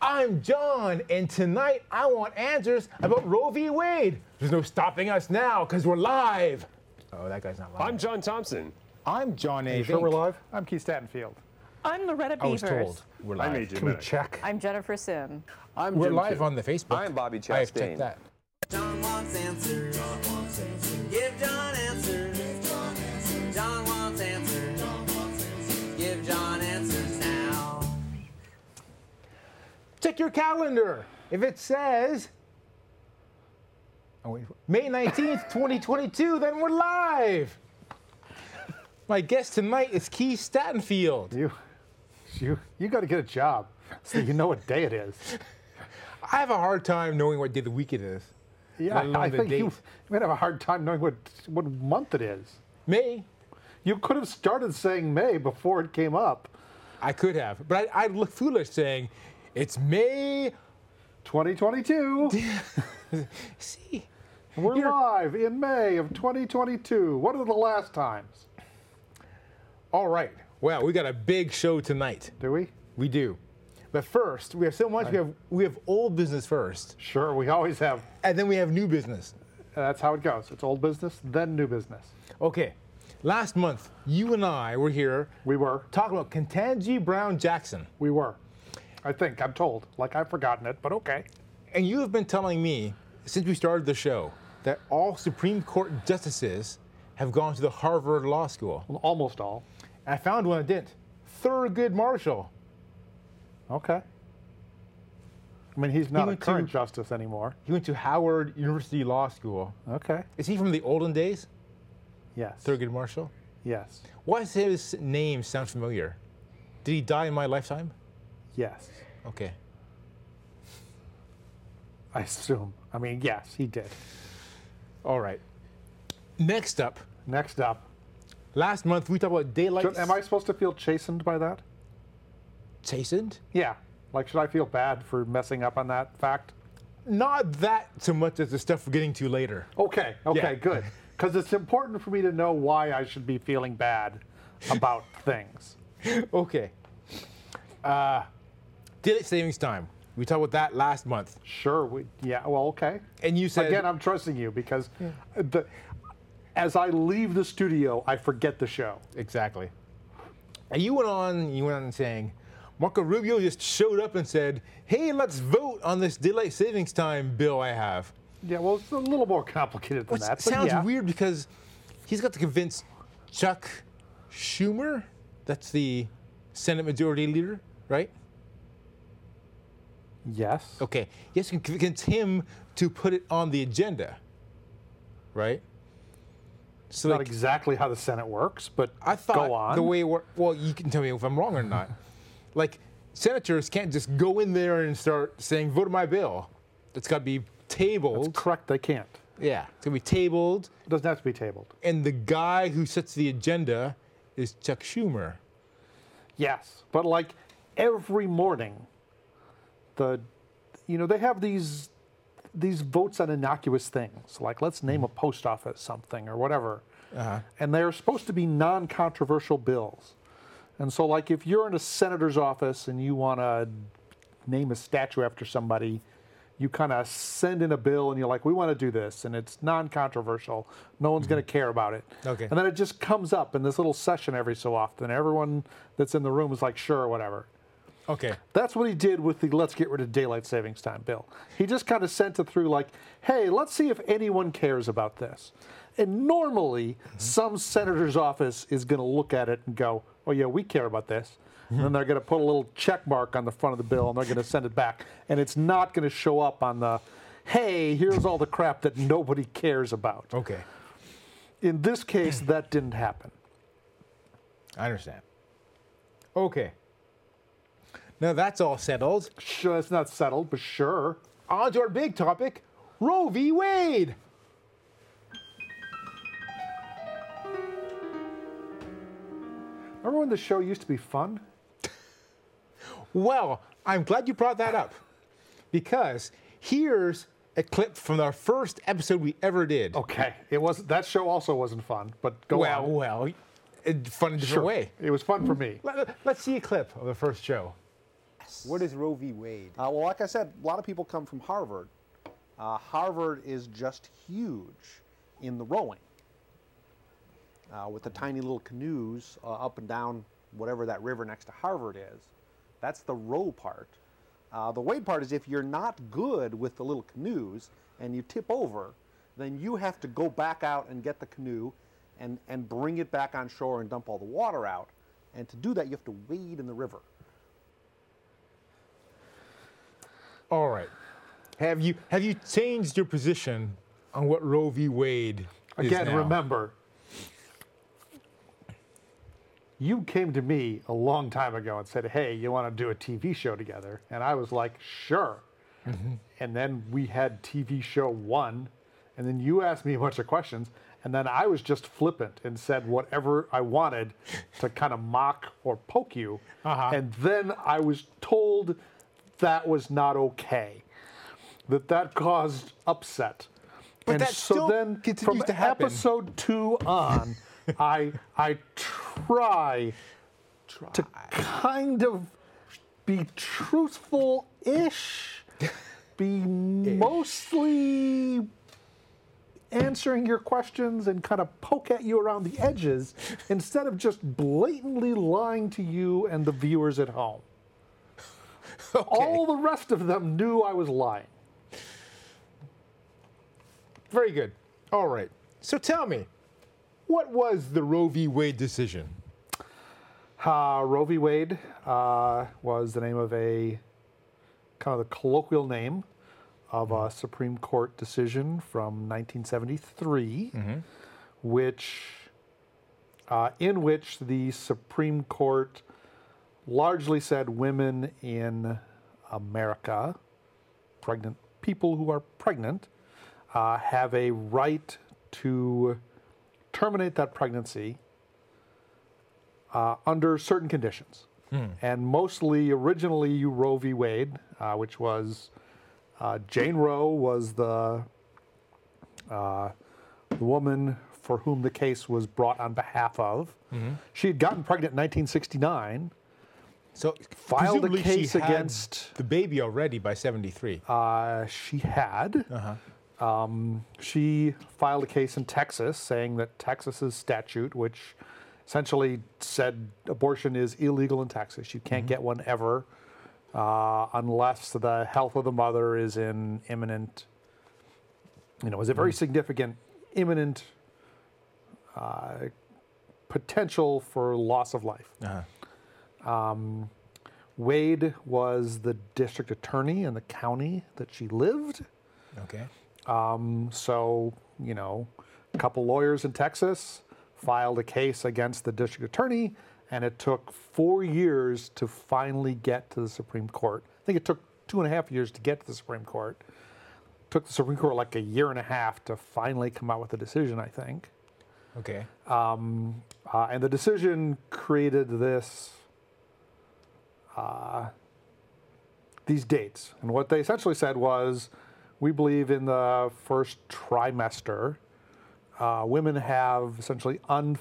I'm John, and tonight I want answers about Roe v. Wade. There's no stopping us now because we're live. Oh, that guy's not live. I'm John Thompson. I'm John A. You sure we're live? I'm Keith Stattenfield. I'm Loretta Beavers. I was told we're live. I live. made you Can we admit it. check? I'm Jennifer Sim. I'm We're Jim live Too. on the Facebook. I'm Bobby I have checked Chastain. that. John wants answers. John wants answers. Give John Check your calendar. If it says oh, May 19th, 2022, then we're live. My guest tonight is Keith Stattenfield. You, you, you got to get a job so you know what day it is. I have a hard time knowing what day of the week it is. Yeah, I think you, date. you might have a hard time knowing what what month it is. May. You could have started saying May before it came up. I could have, but I, I'd look foolish saying it's May. 2022. See, We're You're- live in May of 2022. What are the last times? all right. Well, we got a big show tonight. Do we? We do. But first, we have so much. We have we have old business first, Sure, we always have. and then we have new business. That's how it goes. It's old business, then new business. Okay. Last month, you and I were here We were. talking about Ketanji Brown Jackson, We were. I think. I'm told. Like I've forgotten it, but okay. and you have been telling me since we started the show that all Supreme Court justices have gone to the Harvard Law School. Almost all. I found one that didn't. Thurgood Marshall. Okay. I mean, he's not a went to- current justice anymore. He went to Howard University Law School. Okay. Is he from the olden days, Yes. Thurgood Marshall? Yes. Why does his name sound familiar? Did he die in my lifetime? Yes. Okay. I assume. I mean, yes, he did. All right. Next up, Next up. last month we talked about daylight. Should, am I supposed to feel chastened by that? chastened? Yeah. Like, should I feel bad for messing up on that fact? Not that so much as the stuff we're getting to later. Okay. Okay. Yeah. Good. Because it's important for me to know why I should be feeling bad about things. Okay. Uh, daylight savings time. We talked about that last month, Sure. We. Yeah. Well. Okay. and you said Again, I'm trusting you because the, as I leave the studio, I forget the show. exactly. And you went on. You went on saying, Marco Rubio just showed up and said, "Hey, let's vote on this daylight savings time bill I have." Yeah. Well, it's a little more complicated than Which that. sounds yeah. weird because he's got to convince Chuck Schumer, that's the Senate Majority Leader, right? Yes. Okay, Yes, has to convince him to put it on the agenda, right? So Not like, exactly how the Senate works, but I thought go on. the way it work, well, you can tell me if I'm wrong or not. like senators can't just go in there and start saying vote my bill. It's got to be tabled. correct, they can't. yeah, it's gonna be tabled, It doesn't have to be tabled. and the guy who sets the agenda is Chuck Schumer. Yes, but like every morning, the you know they have these these votes on innocuous things, like let's name a post office something or whatever, uh-huh. and they're supposed to be non-controversial bills. And so, like if you're in a senator's office and you want to name a statue after somebody, you kind of send in a bill and you're like, we want to do this, and it's non-controversial. No one's going to mm-hmm. care about it. Okay. And then it just comes up in this little session every so often. Everyone that's in the room is like, sure, whatever. Okay. That's what he did with the let's get rid of daylight savings time bill. He just kind of sent it through like, hey, let's see if anyone cares about this. And normally, mm-hmm. some senator's office is going to look at it and go, oh, yeah, we care about this. Mm-hmm. And then they're going to put a little check mark on the front of the bill and they're going to send it back. And it's not going to show up on the, hey, here's all the crap that nobody cares about. Okay. In this case, that didn't happen. I understand. Okay. Now that's all settled. Sure, it's not settled, but sure. On to our big topic Roe v. Wade. Remember when the show used to be fun? Well, I'm glad you brought that up because here's a clip from our first episode we ever did. Okay, it was that show also wasn't fun, but go well, on. well, it, fun in a different Sure. way. It was fun for me. Let, us see a clip of the first show. Yes. What is Roe v. Wade? Uh, well, like I said, a lot of people come from Harvard. Uh, Harvard is just huge in the rowing. Uh, with the tiny little canoes uh, up and down whatever that river next to Harvard is. That's the row part. Uh, the wade part is if you're not good with the little canoes and you tip over, then you have to go back out and get the canoe and, and bring it back on shore and dump all the water out. And to do that, you have to wade in the river. All right. Have you have you changed your position on what Roe v. Wade is Again, remember, you came to me a long time ago and said, "Hey, you want to do a TV show together?" And I was like, "Sure." And then we had TV show one, and then you asked me a bunch of questions, and then I was just flippant and said whatever I wanted to kind of mock or poke you, Uh-huh. and then I was told that was not okay, that that caused upset. But and that so still then continues from to happen. episode two on, I I try to kind of be truthful-ish, be mostly answering your questions and kind of poke at you around the edges instead of just blatantly lying to you and the viewers at home. All the rest of them knew I was lying. Very good. All right. So tell me, what was the Roe v. Wade decision? Uh, Roe v. Wade uh, was the name of a kind of the colloquial name of a Supreme Court decision from 1973, which uh, in which the Supreme Court largely said women in America, pregnant people who are pregnant, uh, have a right to terminate that pregnancy uh, under certain conditions. And mostly, originally, Roe v. Wade, uh, which was uh, Jane Roe was the, uh, the woman for whom the case was brought on behalf of. She had gotten pregnant in 1969. So Filed a case against- the baby already by 73. Uh, she had. Um, she filed a case in Texas saying that Texas's statute, which essentially said abortion is illegal in Texas, you can't get one ever uh, unless the health of the mother is in imminent, you know, is a very significant imminent uh, potential for loss of life. Um, Wade was the district attorney in the county that she lived. Okay. Um, so, you know, a couple lawyers in Texas filed a case against the district attorney, and it took four years to finally get to the Supreme Court. I think it took two and a half years to get to the Supreme Court. Took the Supreme Court like a year and a half to finally come out with a decision, I think. Okay. Uh, and the decision created this, uh, these dates. And what they essentially said was, we believe in the first trimester, uh, women have essentially unf-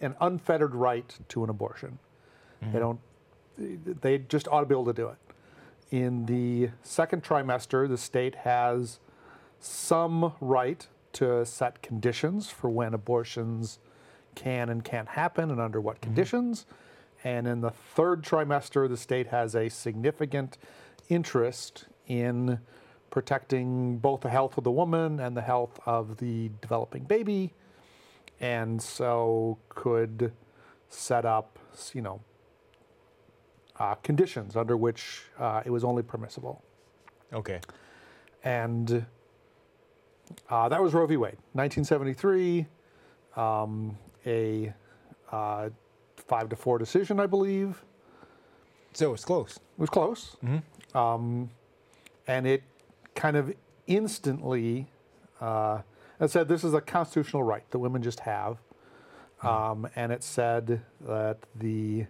an unfettered right to an abortion. They don't. They just ought to be able to do it. In the second trimester, the state has some right to set conditions for when abortions can and can't happen and under what conditions. And in the third trimester, the state has a significant interest in protecting both the health of the woman and the health of the developing baby. And so could set up, you know, uh, conditions under which uh, it was only permissible Okay. and uh, that was Roe v. Wade, 1973, um, a uh, five to four decision, I believe. So it was close. It was close, um, and it kind of instantly uh, it said this is a constitutional right that women just have, um, and it said that the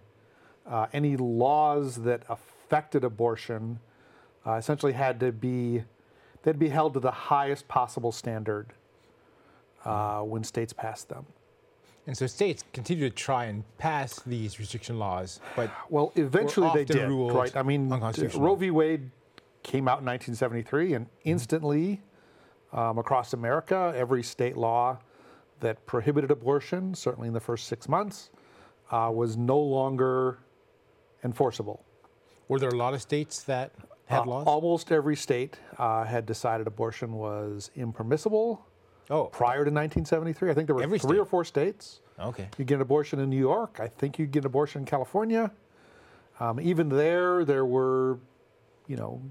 uh, any laws that affected abortion uh, essentially had to be they'd be held to the highest possible standard uh, when states passed them. And so states continue to try and pass these restriction laws, but Well, eventually they did, right? I mean. Roe v. Wade came out in 1973, and Mm-hmm. instantly, um, across America, every state law that prohibited abortion, certainly in the first six months, uh, was no longer enforceable. were there a lot of states that had Uh, laws? Almost every state uh, had decided abortion was impermissible oh, prior to 1973. I think there were Every three or four states. okay. You get an abortion in New York. I think you get an abortion in California. Um, even there, there were, you know,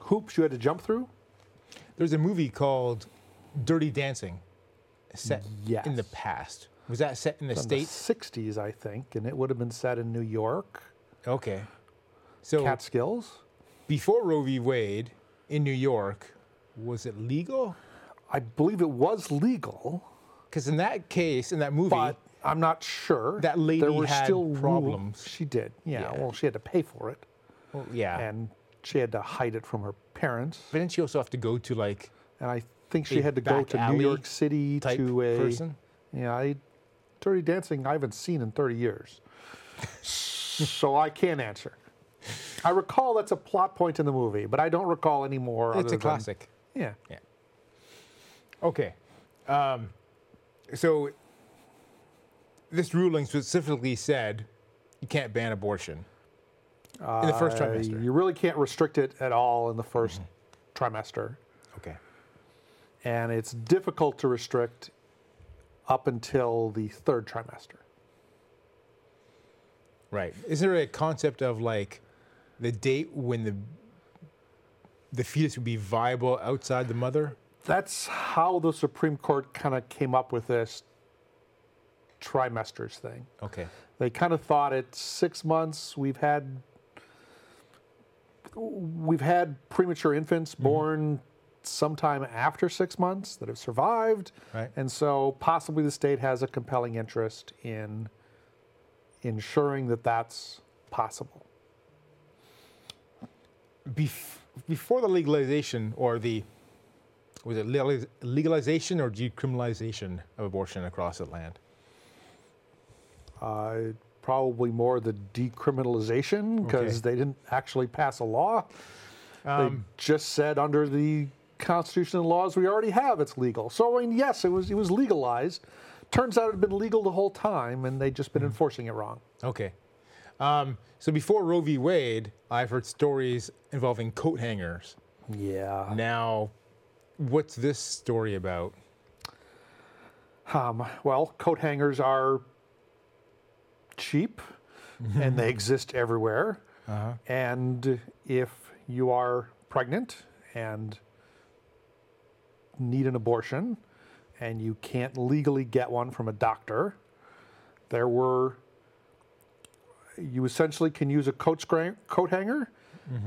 hoops you had to jump through. There's a movie called Dirty Dancing, set in the past. Was that set in the In states? the 60s, I think, and it would have been set in New York, Okay. So Catskills. before Roe v. Wade in New York, was it legal? I believe it was legal, Because in that case, in that movie, but I'm not sure. That there lady were had still problems. She did, yeah, Yeah. Well, she had to pay for it, well, yeah. and she had to hide it from her parents. but didn't she also have to go to like And I think she had to go to New York City to a person? Yeah, I, Dirty Dancing I haven't seen in 30 years. so I can't answer. I recall that's a plot point in the movie, but I don't recall any more. It's a classic. Yeah. Okay. Um, so this ruling specifically said you can't ban abortion in the first Uh, trimester. You really can't restrict it at all in the 1st trimester. Okay. And it's difficult to restrict up until the third trimester. Right. Is there a concept of like the date when the the fetus would be viable outside the mother? That's how the Supreme Court kind of came up with this trimesters thing. Okay. They kind of thought at six months we've had we've had premature infants mm-hmm. born sometime after six months that have survived, Right. and so possibly the state has a compelling interest in ensuring that that's possible. Bef- before the legalization or the was it legalization or decriminalization of abortion across the land? Uh, probably more the decriminalization because Okay. they didn't actually pass a law. Um, they just said under the Constitution and laws we already have, it's legal. So I mean, yes, it was it was legalized. Turns out it had been legal the whole time, and they'd just been enforcing it wrong. Okay. Um, so before Roe v. Wade, I've heard stories involving coat hangers. Yeah. Now, what's this story about? Um, well, coat hangers are cheap, and they exist everywhere. And if you are pregnant and need an abortion, and you can't legally get one from a doctor, there were you essentially can use a coat, scra- coat hanger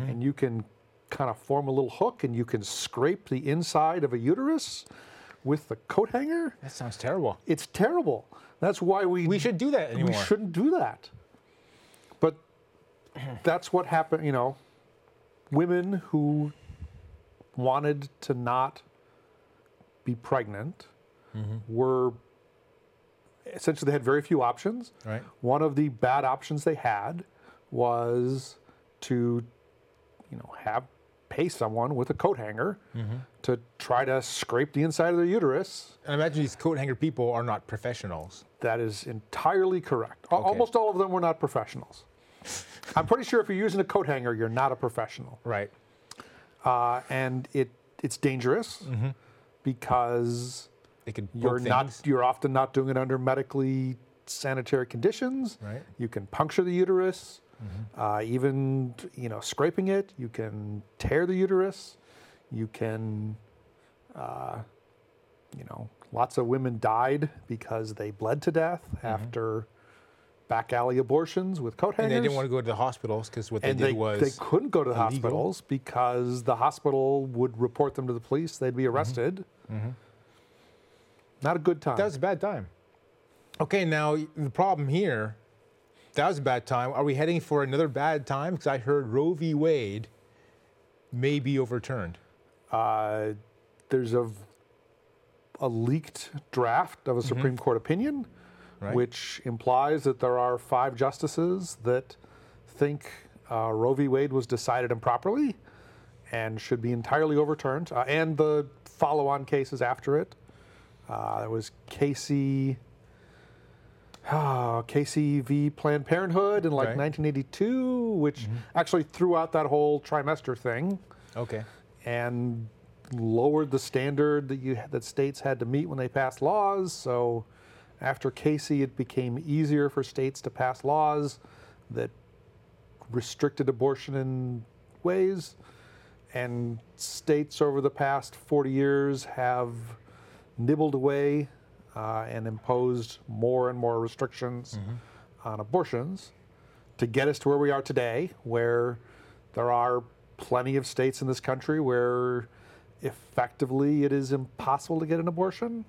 and you can kind of form a little hook and you can scrape the inside of a uterus with the coat hanger. That sounds terrible. It's terrible. That's why we We should do that anymore. we shouldn't do that. But that's what happened, you know. Women who wanted to not be pregnant Mm-hmm. were essentially they had very few options. Right. One of the bad options they had was to, you know, have pay someone with a coat hanger Mm-hmm. to try to scrape the inside of their uterus. And I imagine these coat hanger people are not professionals. That is entirely correct. Okay. Almost all of them were not professionals. I'm pretty sure if you're using a coat hanger, you're not a professional, Right. uh, and it it's dangerous Mm-hmm. because They could you're not things. you're often not doing it under medically sanitary conditions. Right. You can puncture the uterus, Mm-hmm. uh, even you know scraping it. You can tear the uterus. You can, uh, you know, lots of women died because they bled to death after back alley abortions with coat Mm-hmm. And they didn't want to go to the hospitals because what they and did they, was they couldn't go to the illegal. hospitals because the hospital would report them to the police. They'd be arrested. Not a good time. that was a bad time. Okay, now the problem here, that was a bad time. Are we heading for another bad time? Because I heard Roe v. Wade may be overturned. uh, there's a leaked draft of a Supreme Court opinion, Right. which implies that there are five justices that think uh, Roe v. Wade was decided improperly and should be entirely overturned, uh, and the follow-on cases after it. Uh, there was Casey. Uh, Casey v. Planned Parenthood in like Right. 1982, which actually threw out that whole trimester thing Okay. and lowered the standard that you that states had to meet when they passed laws. So after Casey, it became easier for states to pass laws that restricted abortion in ways. And states over the past 40 years have nibbled away uh, and imposed more and more restrictions on abortions to get us to where we are today, where there are plenty of states in this country where effectively it is impossible to get an abortion.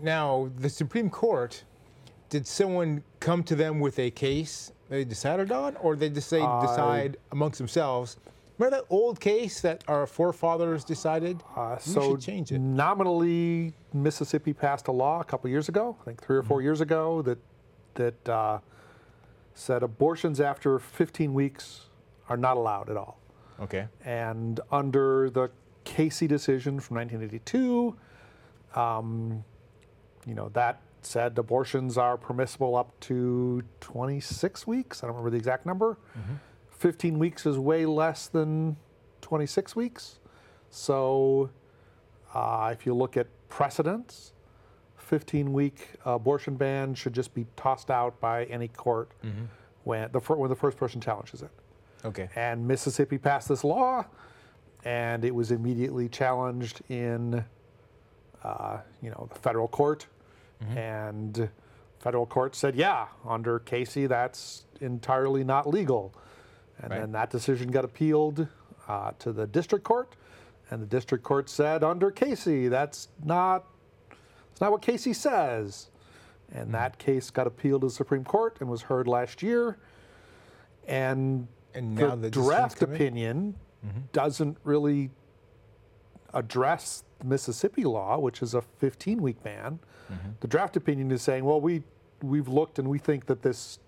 Now, the Supreme Court, did someone come to them with a case they decided on, or they just say decide amongst themselves? Remember that old case that our forefathers decided? Uh, so should change it. nominally, Mississippi passed a law a couple years ago, I think three or Mm-hmm. four years ago, that that uh, said abortions after 15 weeks are not allowed at all. Okay. And under the Casey decision from 1982, um, you know, that said abortions are permissible up to 26 weeks. I don't remember the exact number. 15 weeks is way less than 26 weeks. So uh, if you look at precedents, 15 week abortion ban should just be tossed out by any court when, the, when the first person challenges it. Okay. And Mississippi passed this law, and it was immediately challenged in, uh, you know, the federal court. And federal court said, yeah, under Casey, that's entirely not legal. And Right. then that decision got appealed uh, to the district court, and the district court said, under Casey, that's not, it's not what Casey says. And that case got appealed to the Supreme Court and was heard last year. And And the now the draft opinion doesn't really address the Mississippi law, which is a 15 week ban. The draft opinion is saying, well, we, we've looked and we think that this,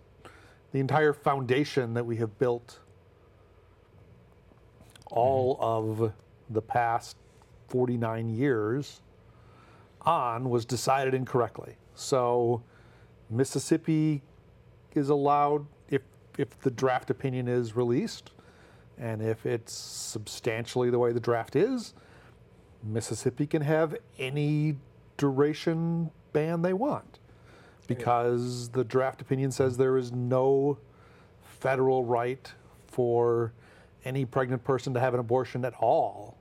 the entire foundation that we have built all mm-hmm. of the past 49 years on was decided incorrectly. So Mississippi is allowed if if the draft opinion is released and if it's substantially the way the draft is, Mississippi can have any duration ban they want because the draft opinion says there is no federal right for any pregnant person to have an abortion at all.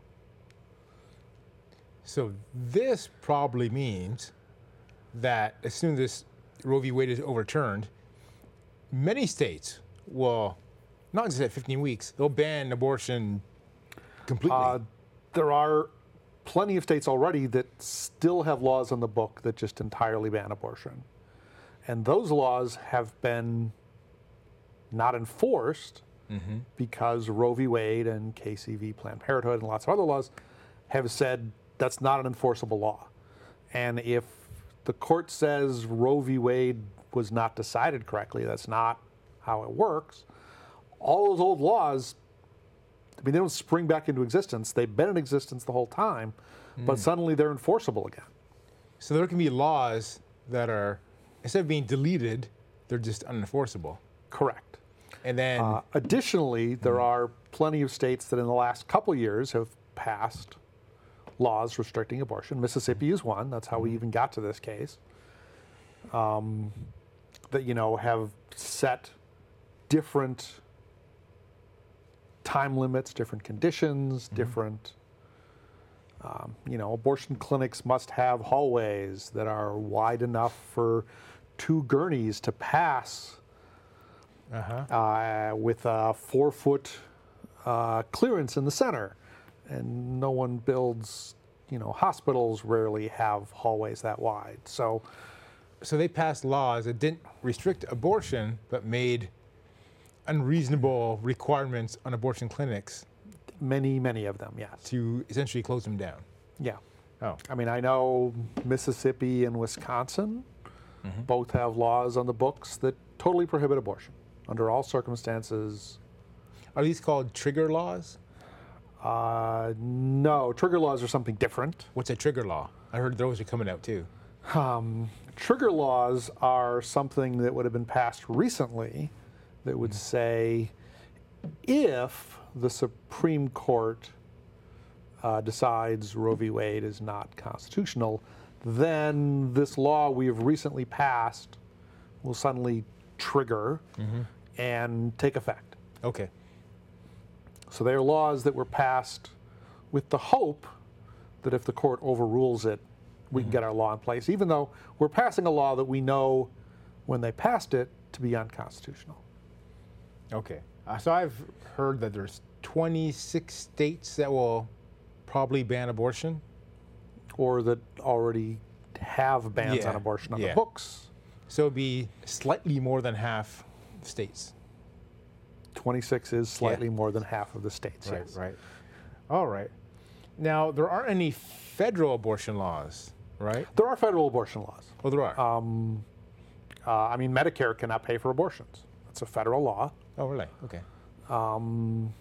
So this probably means that as soon as this Roe v. Wade is overturned, many states will not just at 15 weeks, they'll ban abortion completely. Uh, there are plenty of states already that still have laws on the book that just entirely ban abortion. And those laws have been not enforced mm-hmm. because Roe v. Wade and Casey v. Planned Parenthood and lots of other laws have said that's not an enforceable law. And if the court says Roe v. Wade was not decided correctly, that's not how it works, all those old laws I mean, they don't spring back into existence. They've been in existence the whole time, but mm. suddenly they're enforceable again. so there can be laws that are, instead of being deleted, they're just unenforceable. Correct. And then, Uh, additionally, there are plenty of states that in the last couple years have passed laws restricting abortion. Mississippi is one. That's how we even got to this case. Um, that you know have set different time limits, different conditions, different. Um, you know, abortion clinics must have hallways that are wide enough for two gurneys to pass uh, with a four foot uh, clearance in the center. And no one builds, you know, hospitals rarely have hallways that wide. So, so they passed laws that didn't restrict abortion, but made unreasonable requirements on abortion clinics many, many of them, yes. to essentially close them down. Yeah. Oh, I mean, I know Mississippi and Wisconsin Mm-hmm. both have laws on the books that totally prohibit abortion under all circumstances. are these called trigger laws? Uh, no, trigger laws are something different. What's a trigger law? I heard those are coming out too. Trigger laws are something that would have been passed recently that would say if the Supreme Court uh, decides Roe v. Wade is not constitutional, then this law we have recently passed will suddenly trigger and take effect. Okay. So they are laws that were passed with the hope that if the court overrules it, we can get our law in place, even though we're passing a law that we know when they passed it to be unconstitutional. Okay. Uh, so I've heard that there's 26 states that will probably ban abortion. Or that already have bans Yeah, on abortion on yeah. the books. So it'd be slightly more than half states. 26 is slightly more than half of the states. Right, yes. right. All right. Now, there aren't any federal abortion laws, right? There are federal abortion laws. Oh, there are. Uh, I mean, Medicare cannot pay for abortions. That's a federal law. oh, really? Okay. Um,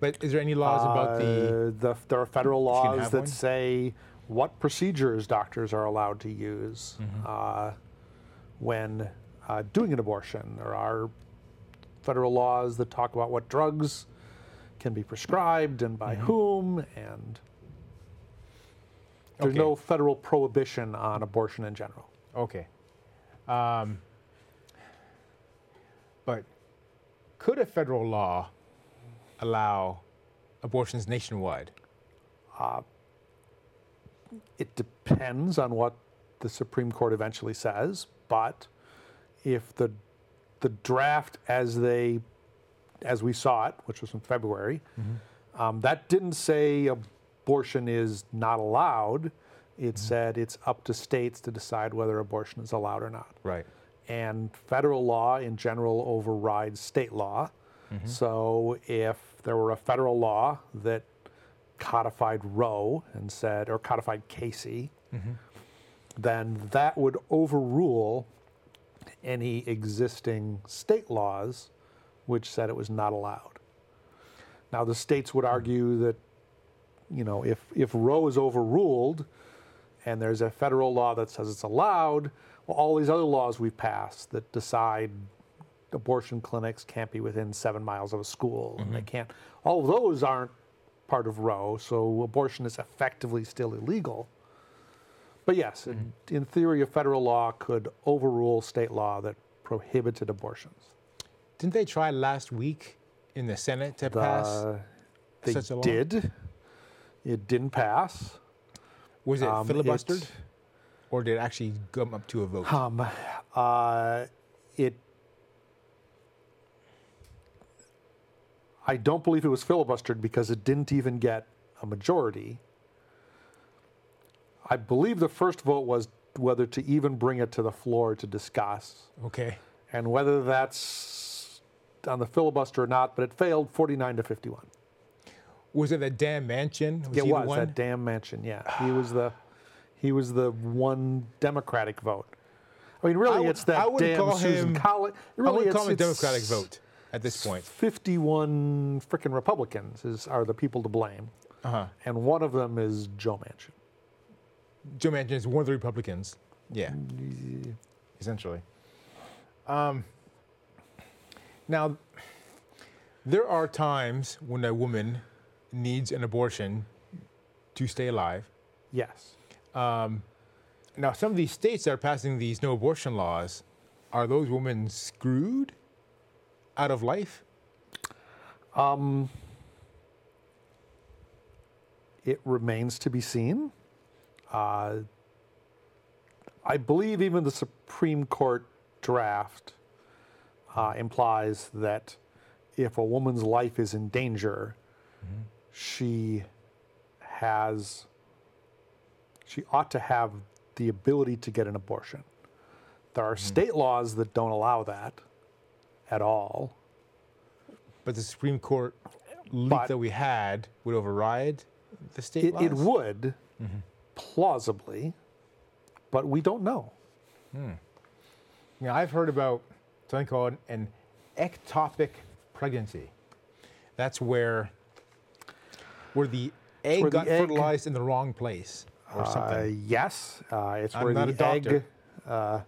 but is there any laws about the? Uh, the, there are federal laws that one? say what procedures doctors are allowed to use Mm-hmm. uh, when uh, doing an abortion. There are federal laws that talk about what drugs can be prescribed and by Mm-hmm. whom, and there's Okay. no federal prohibition on abortion in general. Okay. Um, but could a federal law allow abortions nationwide? It depends on what the Supreme Court eventually says, but if the the draft as they as we saw it, which was in February, mm-hmm. um, that didn't say abortion is not allowed. It mm-hmm. said it's up to states to decide whether abortion is allowed or not. Right. And federal law in general overrides state law. Mm-hmm. So if there were a federal law that codified Roe and said, or codified Casey, mm-hmm. then that would overrule any existing state laws which said it was not allowed. Now, the states would argue that, you know, if, if Roe is overruled and there's a federal law that says it's allowed, well, all these other laws we've passed that decide abortion clinics can't be within seven miles of a school, and they mm-hmm. can't, all those aren't part of Roe, so abortion is effectively still illegal. But yes, in- in theory, a federal law could overrule state law that prohibited abortions. Didn't they try last week in the Senate to pass? The- they such a law? did. It didn't pass. Was it um, filibustered, it- or did it actually come up to a vote? Um, uh, it. I don't believe it was filibustered because it didn't even get a majority. I believe the first vote was whether to even bring it to the floor to discuss, Okay. and whether that's on the filibuster or not. But it failed, 49 to 51. Was it a Dan Manchin? Was it was that damn Manchin. Yeah, he was the he was the one Democratic vote. I mean, really, I would- it's that I damn call Susan him- Collins. I Really, would it's, call it a Democratic vote at this point. 51 freaking Republicans is are the people to blame, Uh-huh. and one of them is Joe Manchin. Joe Manchin is one of the Republicans. Yeah. Essentially. Um, now, there are times when a woman needs an abortion to stay alive. Yes. Now, some of these states that are passing these no abortion laws, are those women screwed out of life? It remains to be seen. Uh, I believe even the Supreme Court draft uh, implies that if a woman's life is in danger, she has, she ought to have the ability to get an abortion. There are state laws that don't allow that at all. But the Supreme Court leak But- that we had would override the state It, laws? it would. plausibly, but we don't know. You know, I've heard about something called an ectopic pregnancy. That's where where the egg where the got egg- fertilized in the wrong place or Uh, something. yes, uh, it's I'm where the egg, uh,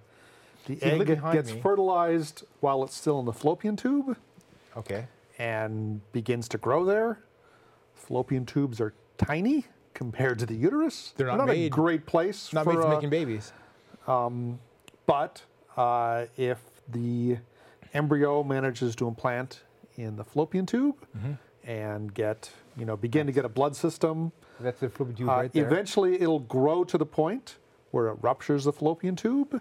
the egg gets me. fertilized while it's still in the fallopian tube okay. and begins to grow there. Fallopian tubes are tiny compared to the uterus. They're not not a great place Not for, made for uh, making babies. But uh, if the embryo manages to implant in the fallopian tube Mm-hmm. and get, you know, begin to get a blood system, That's the fallopian tube uh, right there. eventually it'll grow to the point where it ruptures the fallopian tube,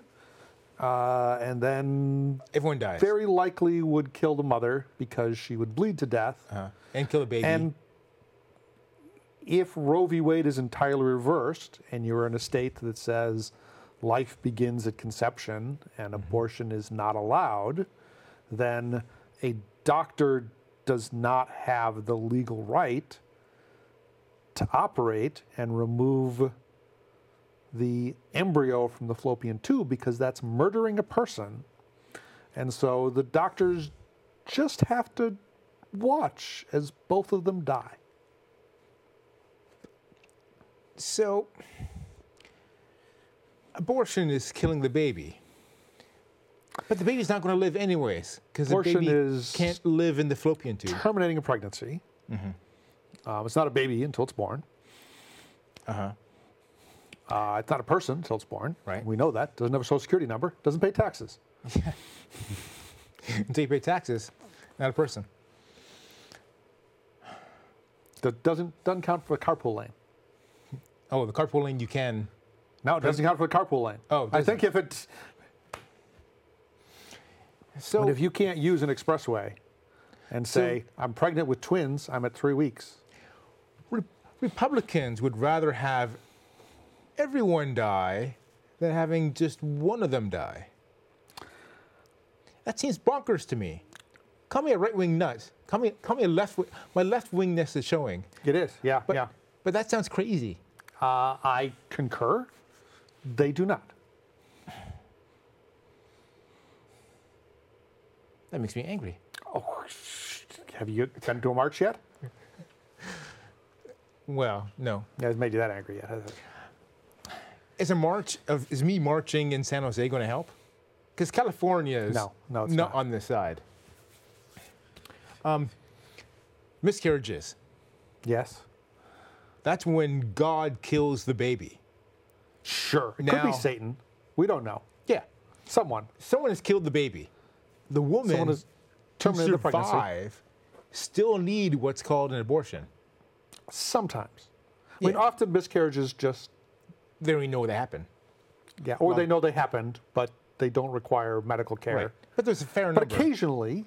uh, and then Everyone dies. very likely would kill the mother because she would bleed to death. uh And kill the baby. And if Roe v. Wade is entirely reversed and you're in a state that says life begins at conception and abortion is not allowed, then a doctor does not have the legal right to operate and remove the embryo from the fallopian tube because that's murdering a person. And so the doctors just have to watch as both of them die. So, abortion is killing the baby. But the baby's not going to live anyways because the baby is- can't live in the fallopian tube. Terminating a pregnancy. Um, it's not a baby until it's born. Uh-huh. Uh, it's not a person until it's born. Right. We know that. Doesn't have a social security number. Doesn't pay taxes. Until you pay taxes, not a person. That doesn't doesn't count for the carpool lane. Oh, the carpool lane you can. No, it doesn't count for the carpool lane. Oh, I think if it So but if you can't use an expressway and So- say I'm pregnant with twins, I'm at three weeks. Re- Republicans would rather have everyone die than having just one of them die. That seems bonkers to me. Call me a right wing nut. Call me, call me a left. wi- My left wingness is showing. It is. Yeah. But, yeah. but that sounds crazy. Uh, I concur. They do not. That makes me angry. Oh, have you been to a march yet? Well, no. It hasn't made you that angry yet. Is a march of is me marching in San Jose going to help? Because California is No, no, it's not, not. on this side. Um, miscarriages. Yes. That's when God kills the baby. Sure. It could be Satan. We don't know. Yeah, Someone. someone has killed the baby. The woman Someone has terminated the pregnancy. survive still need what's called an abortion. Sometimes. I mean, often miscarriages just, They don't even know what happened. yeah, or they know they happened, but they don't require medical care. Right. But there's a fair But number, occasionally,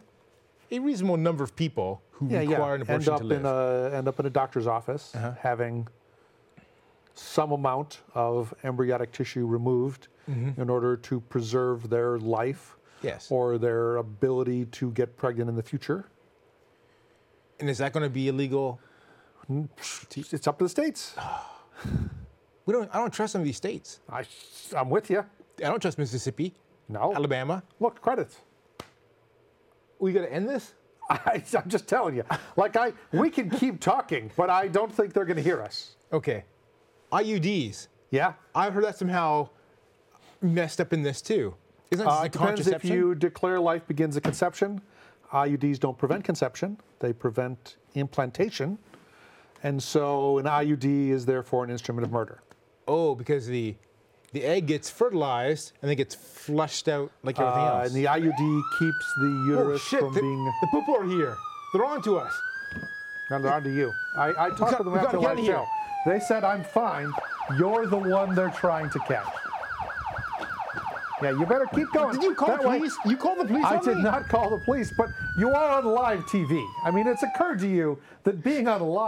a reasonable number of people who yeah, yeah, require an end abortion up to live. in a end up in a doctor's office Uh-huh. having some amount of embryonic tissue removed Mm-hmm. in order to preserve their life yes. or their ability to get pregnant in the future. and is that going to be illegal? It's up to the states. We don't. I don't trust some of these states. I, I'm with you. I don't trust Mississippi, No. Alabama. Look, credits. We got to end this. I, I'm just telling you. Like I, we can keep talking, but I don't think they're going to hear us. Okay. IUDs. Yeah. I've heard that somehow messed up in this too. Isn't that Uh, it depends if you declare life begins at conception. IUDs don't prevent conception; they prevent implantation, and so an IUD is therefore an instrument of murder. Oh, because the the egg gets fertilized and then gets flushed out like everything Uh, else. and the IUD keeps the oh uterus shit! from The, being. the people are here. They're on to us. Now they're on to you. I, I talked got- to them after gotta get live in here. show. They said I'm fine. You're the one they're trying to catch. Yeah, you better keep going. Did you call That the way- police? You called the police I did me? not call the police, but you are on live TV. I mean, it's occurred to you that being on live